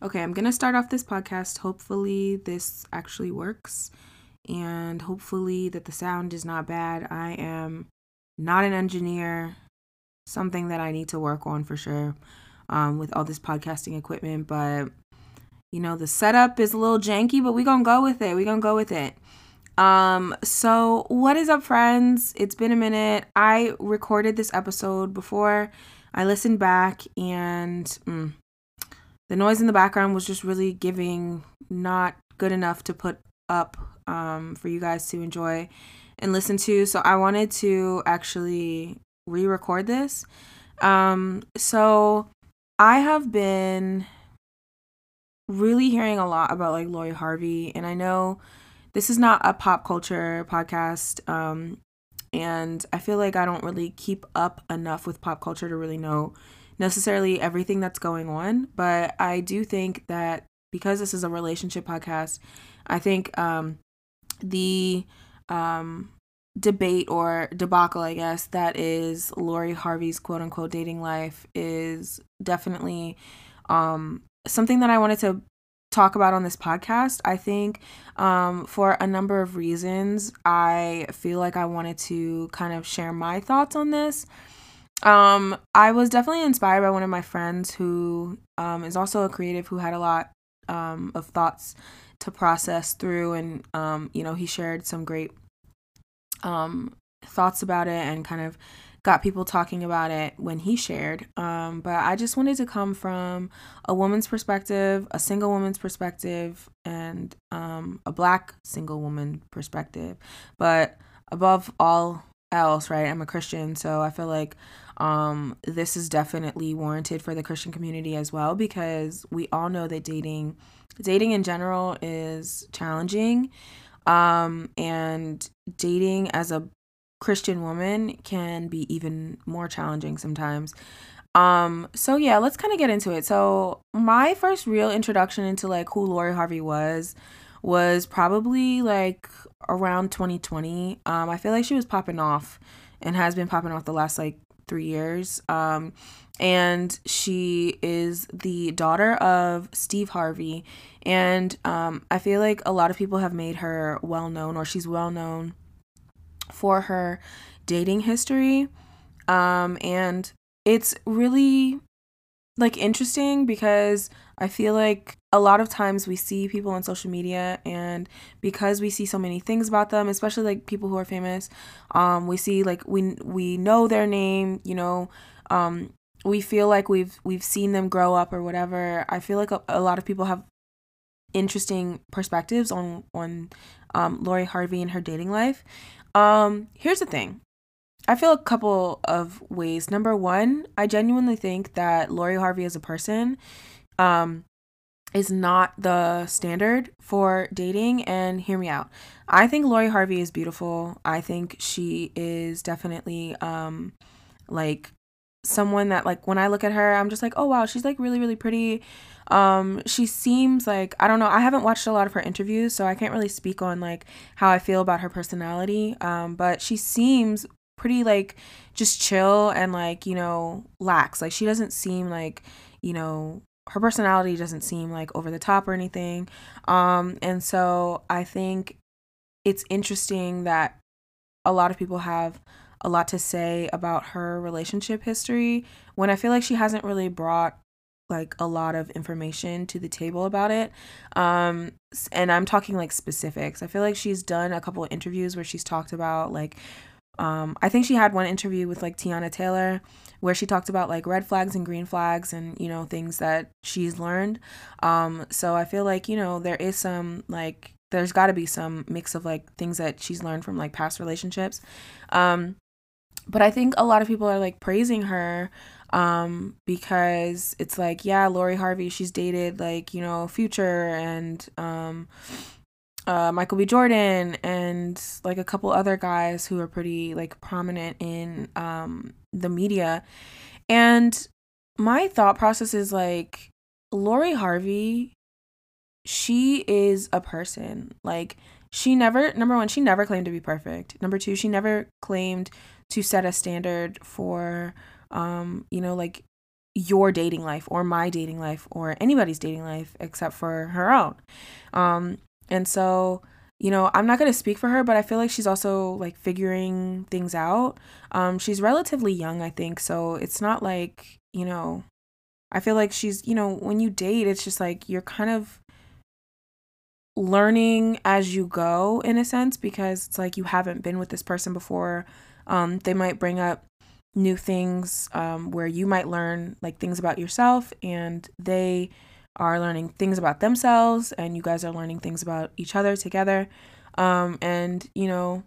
Okay, I'm going to start off this podcast. Hopefully, this actually works and hopefully, that the sound is not bad. I am not an engineer, something that I need to work on for sure um, with all this podcasting equipment. But, you know, the setup is a little janky, but we're going to go with it. We're going to go with it. Um, so what is up, friends? It's been a minute. I recorded this episode before I listened back, and mm, the noise in the background was just really giving not good enough to put up um, for you guys to enjoy and listen to. So I wanted to actually re record this. Um, so I have been really hearing a lot about like Lori Harvey, and I know this is not a pop culture podcast. Um, and I feel like I don't really keep up enough with pop culture to really know necessarily everything that's going on, but I do think that because this is a relationship podcast, I think um, the um, debate or debacle, I guess, that is Lori Harvey's quote unquote dating life is definitely um, something that I wanted to talk about on this podcast. I think um, for a number of reasons, I feel like I wanted to kind of share my thoughts on this. Um, I was definitely inspired by one of my friends who um, is also a creative who had a lot um, of thoughts to process through, and um, you know, he shared some great um, thoughts about it and kind of got people talking about it when he shared. Um, but I just wanted to come from a woman's perspective, a single woman's perspective, and um, a black single woman perspective. But above all else, right, I'm a Christian, so I feel like um, this is definitely warranted for the Christian community as well because we all know that dating, dating in general, is challenging. Um, and dating as a Christian woman can be even more challenging sometimes. Um, so yeah, let's kind of get into it. So my first real introduction into like who Lori Harvey was was probably like around 2020. Um, I feel like she was popping off and has been popping off the last like three years. Um, and she is the daughter of Steve Harvey. And um, I feel like a lot of people have made her well known, or she's well known for her dating history. Um, and it's really like interesting because I feel like a lot of times we see people on social media and because we see so many things about them, especially like people who are famous, um, we see like we we know their name, you know, um, we feel like we've we've seen them grow up or whatever. I feel like a, a lot of people have interesting perspectives on on um, Lori Harvey and her dating life. Um, here's the thing. I feel a couple of ways. Number one, I genuinely think that Lori Harvey as a person um, is not the standard for dating. And hear me out. I think Lori Harvey is beautiful. I think she is definitely um, like someone that like when I look at her, I'm just like, oh wow, she's like really really pretty. Um, she seems like I don't know. I haven't watched a lot of her interviews, so I can't really speak on like how I feel about her personality. Um, but she seems pretty like just chill and like you know lax. Like she doesn't seem like you know her personality doesn't seem like over the top or anything. Um, and so I think it's interesting that a lot of people have a lot to say about her relationship history when I feel like she hasn't really brought like a lot of information to the table about it. Um, and I'm talking like specifics. I feel like she's done a couple of interviews where she's talked about like um, I think she had one interview with like Teyana Taylor where she talked about like red flags and green flags and you know things that she's learned. Um, so I feel like you know there is some like there's got to be some mix of like things that she's learned from like past relationships. Um, but I think a lot of people are like praising her um because it's like yeah Lori Harvey she's dated like you know Future and um uh Michael B. Jordan and like a couple other guys who are pretty like prominent in um the media. And my thought process is like Lori Harvey she is a person. Like she never number one she never claimed to be perfect. Number two she never claimed to set a standard for um you know like your dating life or my dating life or anybody's dating life except for her own. Um, and so, you know, I'm not going to speak for her, but I feel like she's also like figuring things out. Um, she's relatively young, I think. So it's not like, you know, I feel like she's, you know, when you date, it's just like you're kind of learning as you go in a sense because it's like you haven't been with this person before. Um, they might bring up new things um, where you might learn like things about yourself and they are learning things about themselves and you guys are learning things about each other together. Um, and you know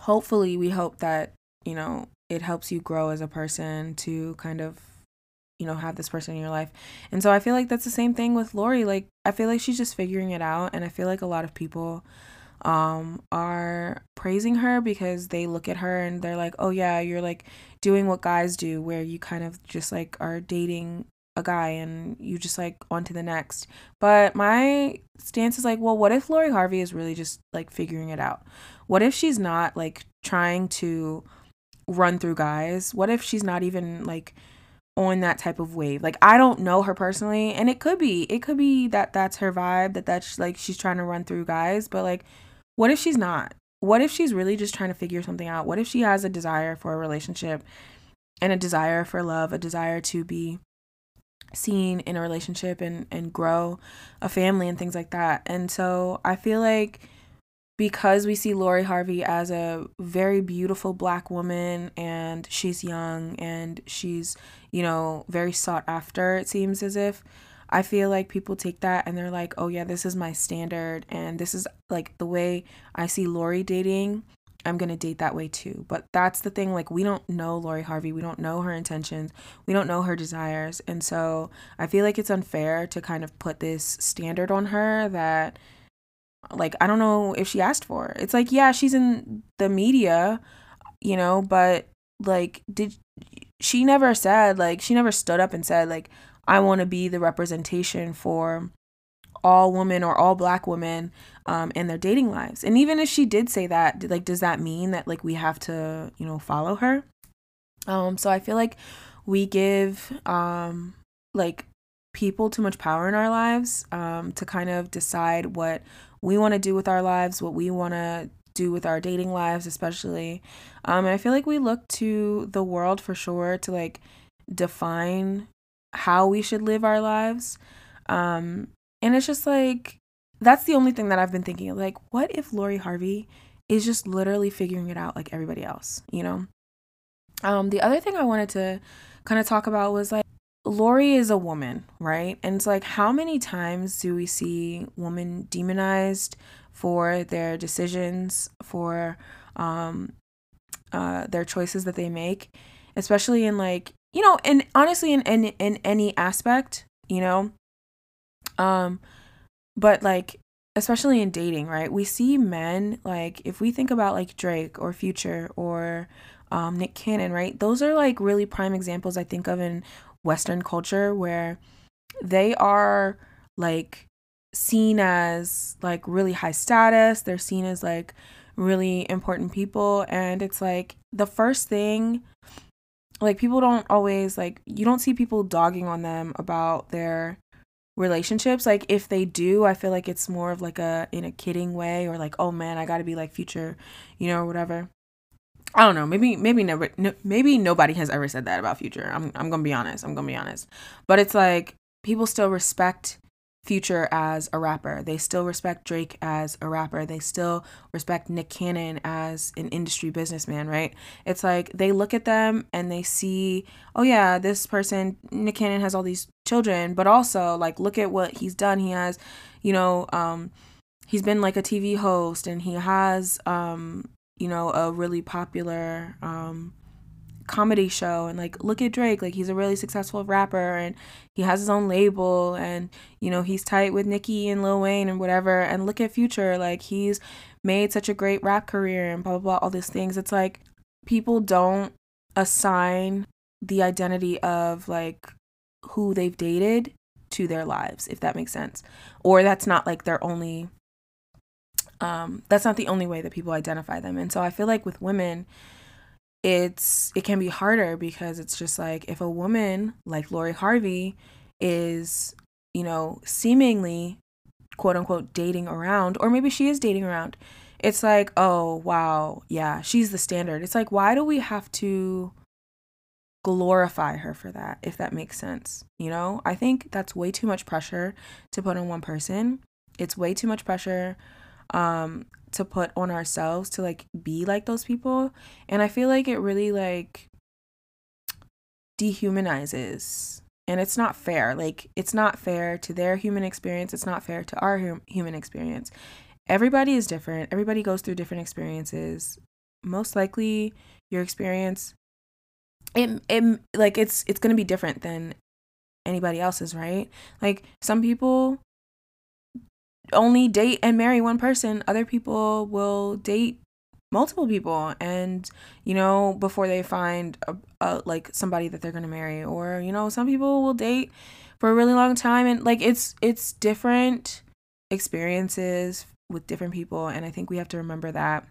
hopefully we hope that you know it helps you grow as a person to kind of you know have this person in your life. And so i feel like that's the same thing with lori. Like i feel like she's just figuring it out and i feel like a lot of people um are praising her because they look at her and they're like oh yeah you're like doing what guys do where you kind of just like are dating a guy and you just like on to the next but my stance is like well what if lori harvey is really just like figuring it out what if she's not like trying to run through guys what if she's not even like on that type of wave. Like I don't know her personally and it could be it could be that that's her vibe that that's like she's trying to run through guys, but like what if she's not? What if she's really just trying to figure something out? What if she has a desire for a relationship and a desire for love, a desire to be seen in a relationship and and grow a family and things like that. And so I feel like because we see Lori Harvey as a very beautiful black woman and she's young and she's, you know, very sought after, it seems as if. I feel like people take that and they're like, oh, yeah, this is my standard. And this is like the way I see Lori dating. I'm going to date that way too. But that's the thing. Like, we don't know Lori Harvey. We don't know her intentions. We don't know her desires. And so I feel like it's unfair to kind of put this standard on her that like I don't know if she asked for. It's like yeah, she's in the media, you know, but like did she never said like she never stood up and said like I want to be the representation for all women or all black women um in their dating lives. And even if she did say that, like does that mean that like we have to, you know, follow her? Um so I feel like we give um like people too much power in our lives um to kind of decide what we want to do with our lives, what we want to do with our dating lives, especially. Um, and I feel like we look to the world for sure to like define how we should live our lives. Um, and it's just like, that's the only thing that I've been thinking. Like, what if Lori Harvey is just literally figuring it out like everybody else, you know? Um, the other thing I wanted to kind of talk about was like, Lori is a woman, right? And it's like, how many times do we see women demonized for their decisions, for um, uh, their choices that they make, especially in like, you know, and honestly, in, in in any aspect, you know, um, but like, especially in dating, right? We see men like, if we think about like Drake or Future or um, Nick Cannon, right? Those are like really prime examples I think of in Western culture where they are like seen as like really high status, they're seen as like really important people. And it's like the first thing, like people don't always like, you don't see people dogging on them about their relationships like if they do i feel like it's more of like a in a kidding way or like oh man i gotta be like future you know or whatever I don't know. Maybe maybe never. No, maybe nobody has ever said that about Future. I'm I'm gonna be honest. I'm gonna be honest. But it's like people still respect Future as a rapper. They still respect Drake as a rapper. They still respect Nick Cannon as an industry businessman, right? It's like they look at them and they see, oh yeah, this person Nick Cannon has all these children, but also like look at what he's done. He has, you know, um he's been like a TV host and he has um you know, a really popular um, comedy show and like look at Drake like he's a really successful rapper and he has his own label and you know he's tight with Nicki and Lil Wayne and whatever. And look at Future like he's made such a great rap career and blah blah blah all these things. It's like people don't assign the identity of like who they've dated to their lives if that makes sense. Or that's not like their only um, that's not the only way that people identify them. And so I feel like with women, it's it can be harder because it's just like if a woman like Lori Harvey is, you know, seemingly quote unquote dating around or maybe she is dating around. It's like, "Oh, wow. Yeah, she's the standard." It's like, "Why do we have to glorify her for that, if that makes sense. You know, I think that's way too much pressure to put on one person. It's way too much pressure um to put on ourselves to like be like those people. And I feel like it really like dehumanizes and it's not fair. Like it's not fair to their human experience, it's not fair to our hum- human experience. Everybody is different. Everybody goes through different experiences. Most likely your experience it, it like it's it's going to be different than anybody else's, right? Like some people only date and marry one person, other people will date multiple people and you know before they find a, a like somebody that they're going to marry or you know some people will date for a really long time and like it's it's different experiences with different people and I think we have to remember that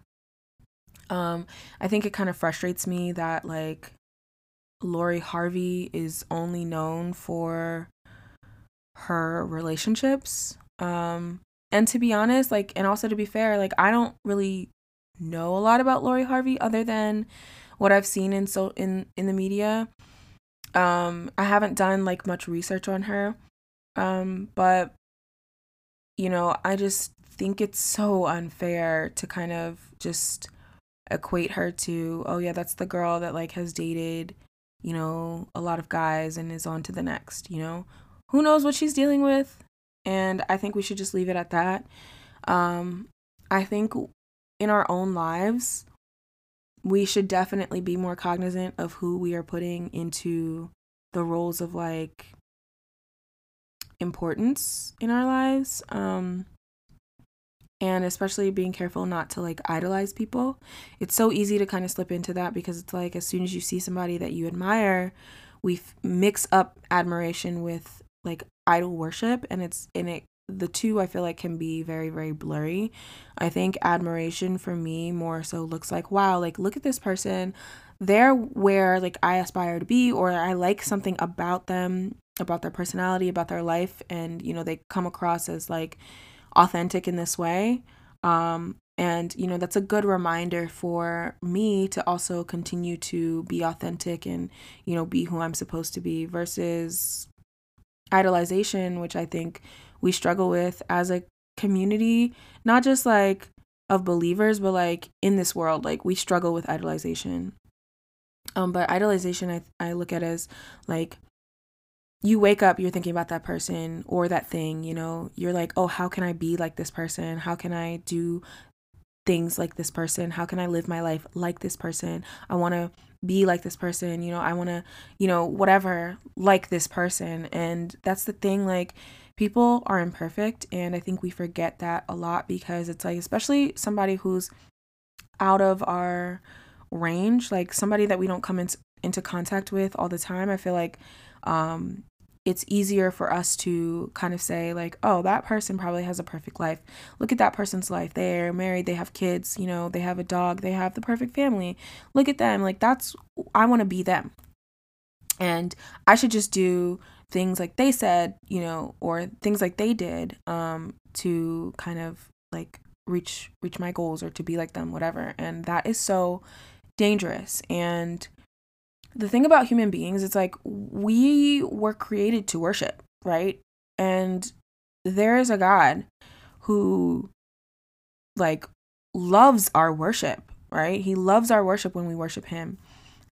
um I think it kind of frustrates me that like Lori Harvey is only known for her relationships. Um, and to be honest, like, and also to be fair, like, I don't really know a lot about Lori Harvey other than what I've seen in so in in the media. Um, I haven't done like much research on her. Um, but you know, I just think it's so unfair to kind of just equate her to, oh yeah, that's the girl that like has dated you know, a lot of guys and is on to the next, you know? Who knows what she's dealing with? And I think we should just leave it at that. Um, I think in our own lives, we should definitely be more cognizant of who we are putting into the roles of like importance in our lives. Um, and especially being careful not to like idolize people. It's so easy to kind of slip into that because it's like as soon as you see somebody that you admire, we f- mix up admiration with like idol worship and it's in it the two I feel like can be very very blurry. I think admiration for me more so looks like wow, like look at this person. They're where like I aspire to be or I like something about them, about their personality, about their life and you know they come across as like authentic in this way. Um, and, you know, that's a good reminder for me to also continue to be authentic and, you know, be who I'm supposed to be versus idolization, which I think we struggle with as a community, not just like of believers, but like in this world, like we struggle with idolization. Um, but idolization, I, I look at as like you wake up, you're thinking about that person or that thing, you know, you're like, oh, how can I be like this person? How can I do things like this person? How can I live my life like this person? I want to be like this person, you know, I want to, you know, whatever, like this person. And that's the thing, like, people are imperfect. And I think we forget that a lot because it's like, especially somebody who's out of our range, like somebody that we don't come in, into contact with all the time. I feel like um, it's easier for us to kind of say like oh that person probably has a perfect life. Look at that person's life. They're married. They have kids. You know they have a dog. They have the perfect family. Look at them. Like that's i want to be them. And i should just do things like they said you know or things like they did um to kind of like reach reach my goals or to be like them whatever. And that is so dangerous. And the thing about human beings, it's like we were created to worship, right? And there is a God who like loves our worship, right? He loves our worship when we worship him.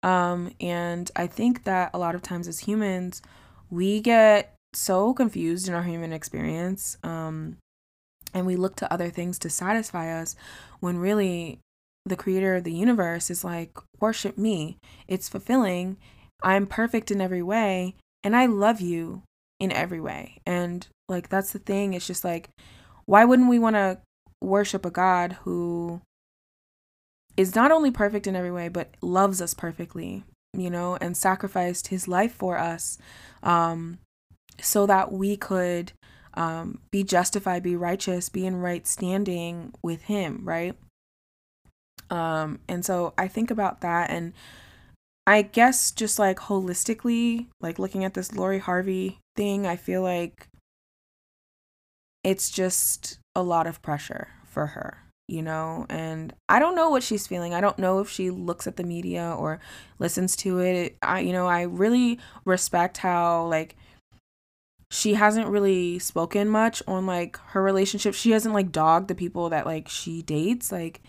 Um and I think that a lot of times as humans, we get so confused in our human experience um and we look to other things to satisfy us when really the creator of the universe is like, worship me. It's fulfilling. I'm perfect in every way. And I love you in every way. And like, that's the thing. It's just like, why wouldn't we want to worship a God who is not only perfect in every way, but loves us perfectly, you know, and sacrificed his life for us um, so that we could um, be justified, be righteous, be in right standing with him, right? Um, and so I think about that and I guess just like holistically, like looking at this Lori Harvey thing, I feel like it's just a lot of pressure for her, you know? And I don't know what she's feeling. I don't know if she looks at the media or listens to it. I you know, I really respect how like she hasn't really spoken much on like her relationship. She hasn't like dogged the people that like she dates like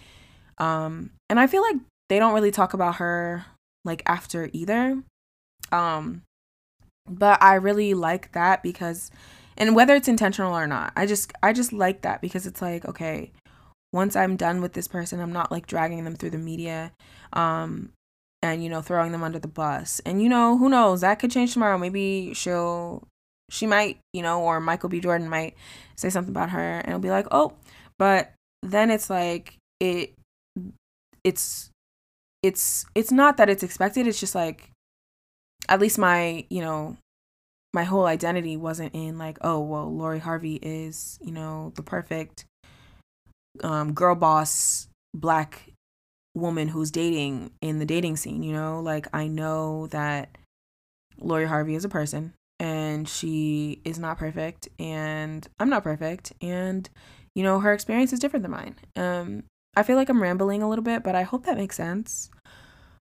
um and I feel like they don't really talk about her like after either. Um but I really like that because and whether it's intentional or not, I just I just like that because it's like okay, once I'm done with this person, I'm not like dragging them through the media um and you know throwing them under the bus. And you know, who knows, that could change tomorrow. Maybe she'll she might, you know, or Michael B. Jordan might say something about her and it'll be like, "Oh." But then it's like it it's it's it's not that it's expected, it's just like at least my, you know, my whole identity wasn't in like, oh, well, Lori Harvey is, you know, the perfect um girl boss black woman who's dating in the dating scene, you know? Like I know that Lori Harvey is a person and she is not perfect and I'm not perfect and you know her experience is different than mine. Um I feel like I'm rambling a little bit, but I hope that makes sense.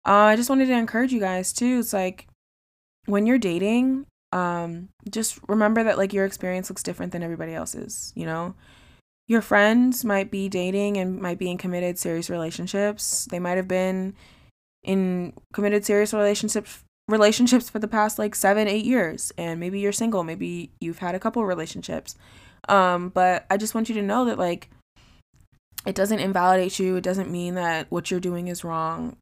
Uh, I just wanted to encourage you guys too. It's like when you're dating, um just remember that like your experience looks different than everybody else's, you know? Your friends might be dating and might be in committed serious relationships. They might have been in committed serious relationships relationships for the past like seven, eight years. And maybe you're single, maybe you've had a couple relationships. Um, but I just want you to know that like it doesn't invalidate you. It doesn't mean that what you're doing is wrong.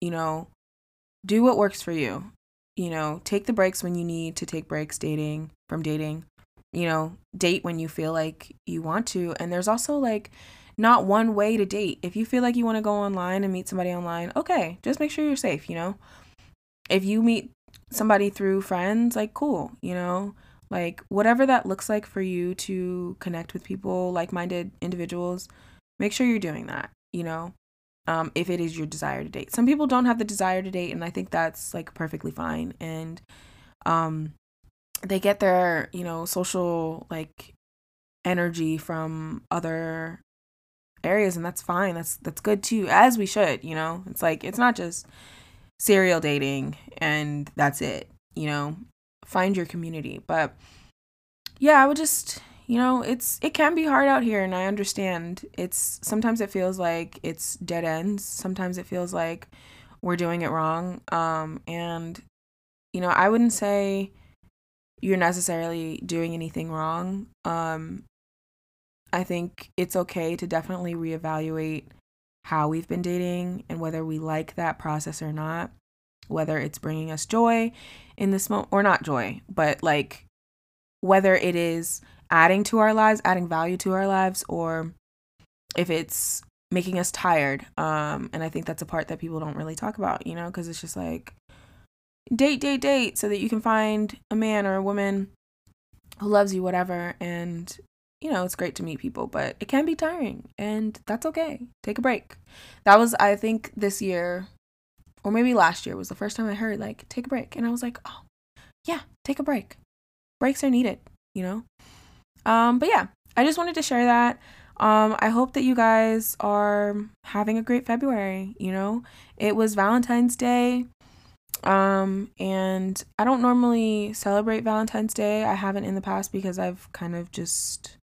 You know, do what works for you. You know, take the breaks when you need to take breaks dating from dating. You know, date when you feel like you want to. And there's also like not one way to date. If you feel like you want to go online and meet somebody online, okay, just make sure you're safe, you know? if you meet somebody through friends, like cool, you know? Like whatever that looks like for you to connect with people, like-minded individuals, make sure you're doing that, you know? Um, if it is your desire to date. Some people don't have the desire to date and I think that's like perfectly fine and um they get their, you know, social like energy from other areas and that's fine. That's that's good too as we should, you know? It's like it's not just serial dating and that's it, you know. Find your community. But yeah, I would just, you know, it's it can be hard out here and I understand. It's sometimes it feels like it's dead ends. Sometimes it feels like we're doing it wrong. Um and you know, I wouldn't say you're necessarily doing anything wrong. Um I think it's okay to definitely reevaluate how we've been dating and whether we like that process or not, whether it's bringing us joy in this moment or not joy, but like whether it is adding to our lives, adding value to our lives, or if it's making us tired. Um, and I think that's a part that people don't really talk about, you know, because it's just like date, date, date, so that you can find a man or a woman who loves you, whatever. And you know, it's great to meet people, but it can be tiring and that's okay. Take a break. That was, I think, this year or maybe last year was the first time I heard like take a break. And I was like, oh, yeah, take a break. Breaks are needed, you know? Um, but yeah, I just wanted to share that. Um, I hope that you guys are having a great February, you know? It was Valentine's Day. Um, and I don't normally celebrate Valentine's Day. I haven't in the past because I've kind of just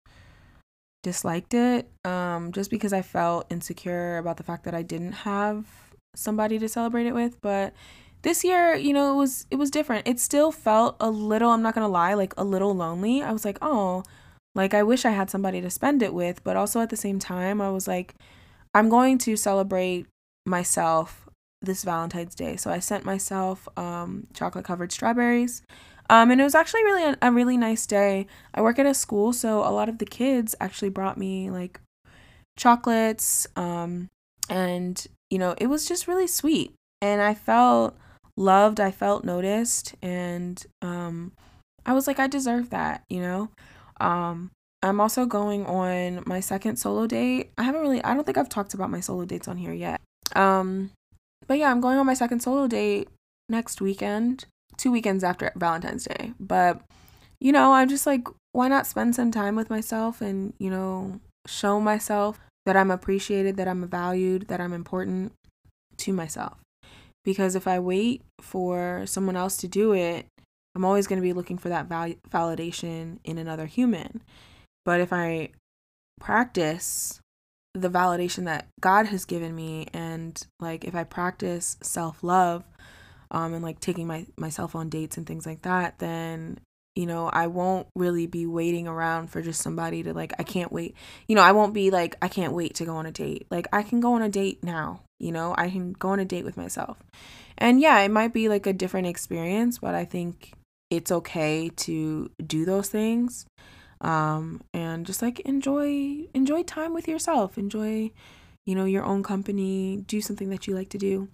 disliked it um, just because I felt insecure about the fact that I didn't have somebody to celebrate it with. But this year, you know, it was it was different. It still felt a little, I'm not gonna lie, like a little lonely. I was like, oh, like I wish I had somebody to spend it with, but also at the same time, I was like, I'm going to celebrate myself this Valentine's Day. So I sent myself um, chocolate covered strawberries. Um, and it was actually really a, a really nice day. I work at a school, so a lot of the kids actually brought me like chocolates. Um, and you know, it was just really sweet. And I felt loved, I felt noticed, and um, I was like, I deserve that, you know? Um, I'm also going on my second solo date. I haven't really, I don't think I've talked about my solo dates on here yet. Um, but yeah, I'm going on my second solo date next weekend, two weekends after Valentine's Day. But, you know, I'm just like, why not spend some time with myself and, you know, show myself that I'm appreciated, that I'm valued, that I'm important to myself. Because if I wait for someone else to do it, I'm always going to be looking for that val- validation in another human. But if I practice the validation that God has given me and like if I practice self-love um and like taking my myself on dates and things like that, then you know, I won't really be waiting around for just somebody to like I can't wait. You know, I won't be like I can't wait to go on a date. Like I can go on a date now, you know? I can go on a date with myself. And yeah, it might be like a different experience, but I think it's okay to do those things um, and just like enjoy enjoy time with yourself. Enjoy you know your own company. Do something that you like to do.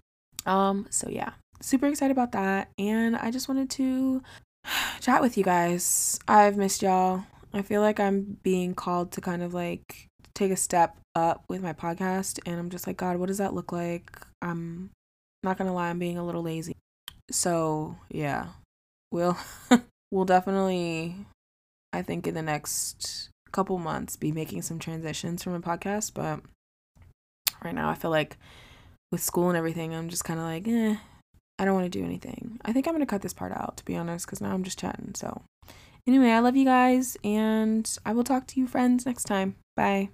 Um so yeah. Super excited about that and i just wanted to chat with you guys. I've missed y'all. I feel like i'm being called to kind of like take a step up with my podcast and i'm just like god what does that look like? I'm not gonna lie i'm being a little lazy. So yeah we'll we'll definitely I think in the next couple months be making some transitions from a podcast, but right now I feel like with school and everything, I'm just kind of like, eh, I don't want to do anything. I think I'm going to cut this part out to be honest cuz now I'm just chatting. So, anyway, I love you guys and I will talk to you friends next time. Bye.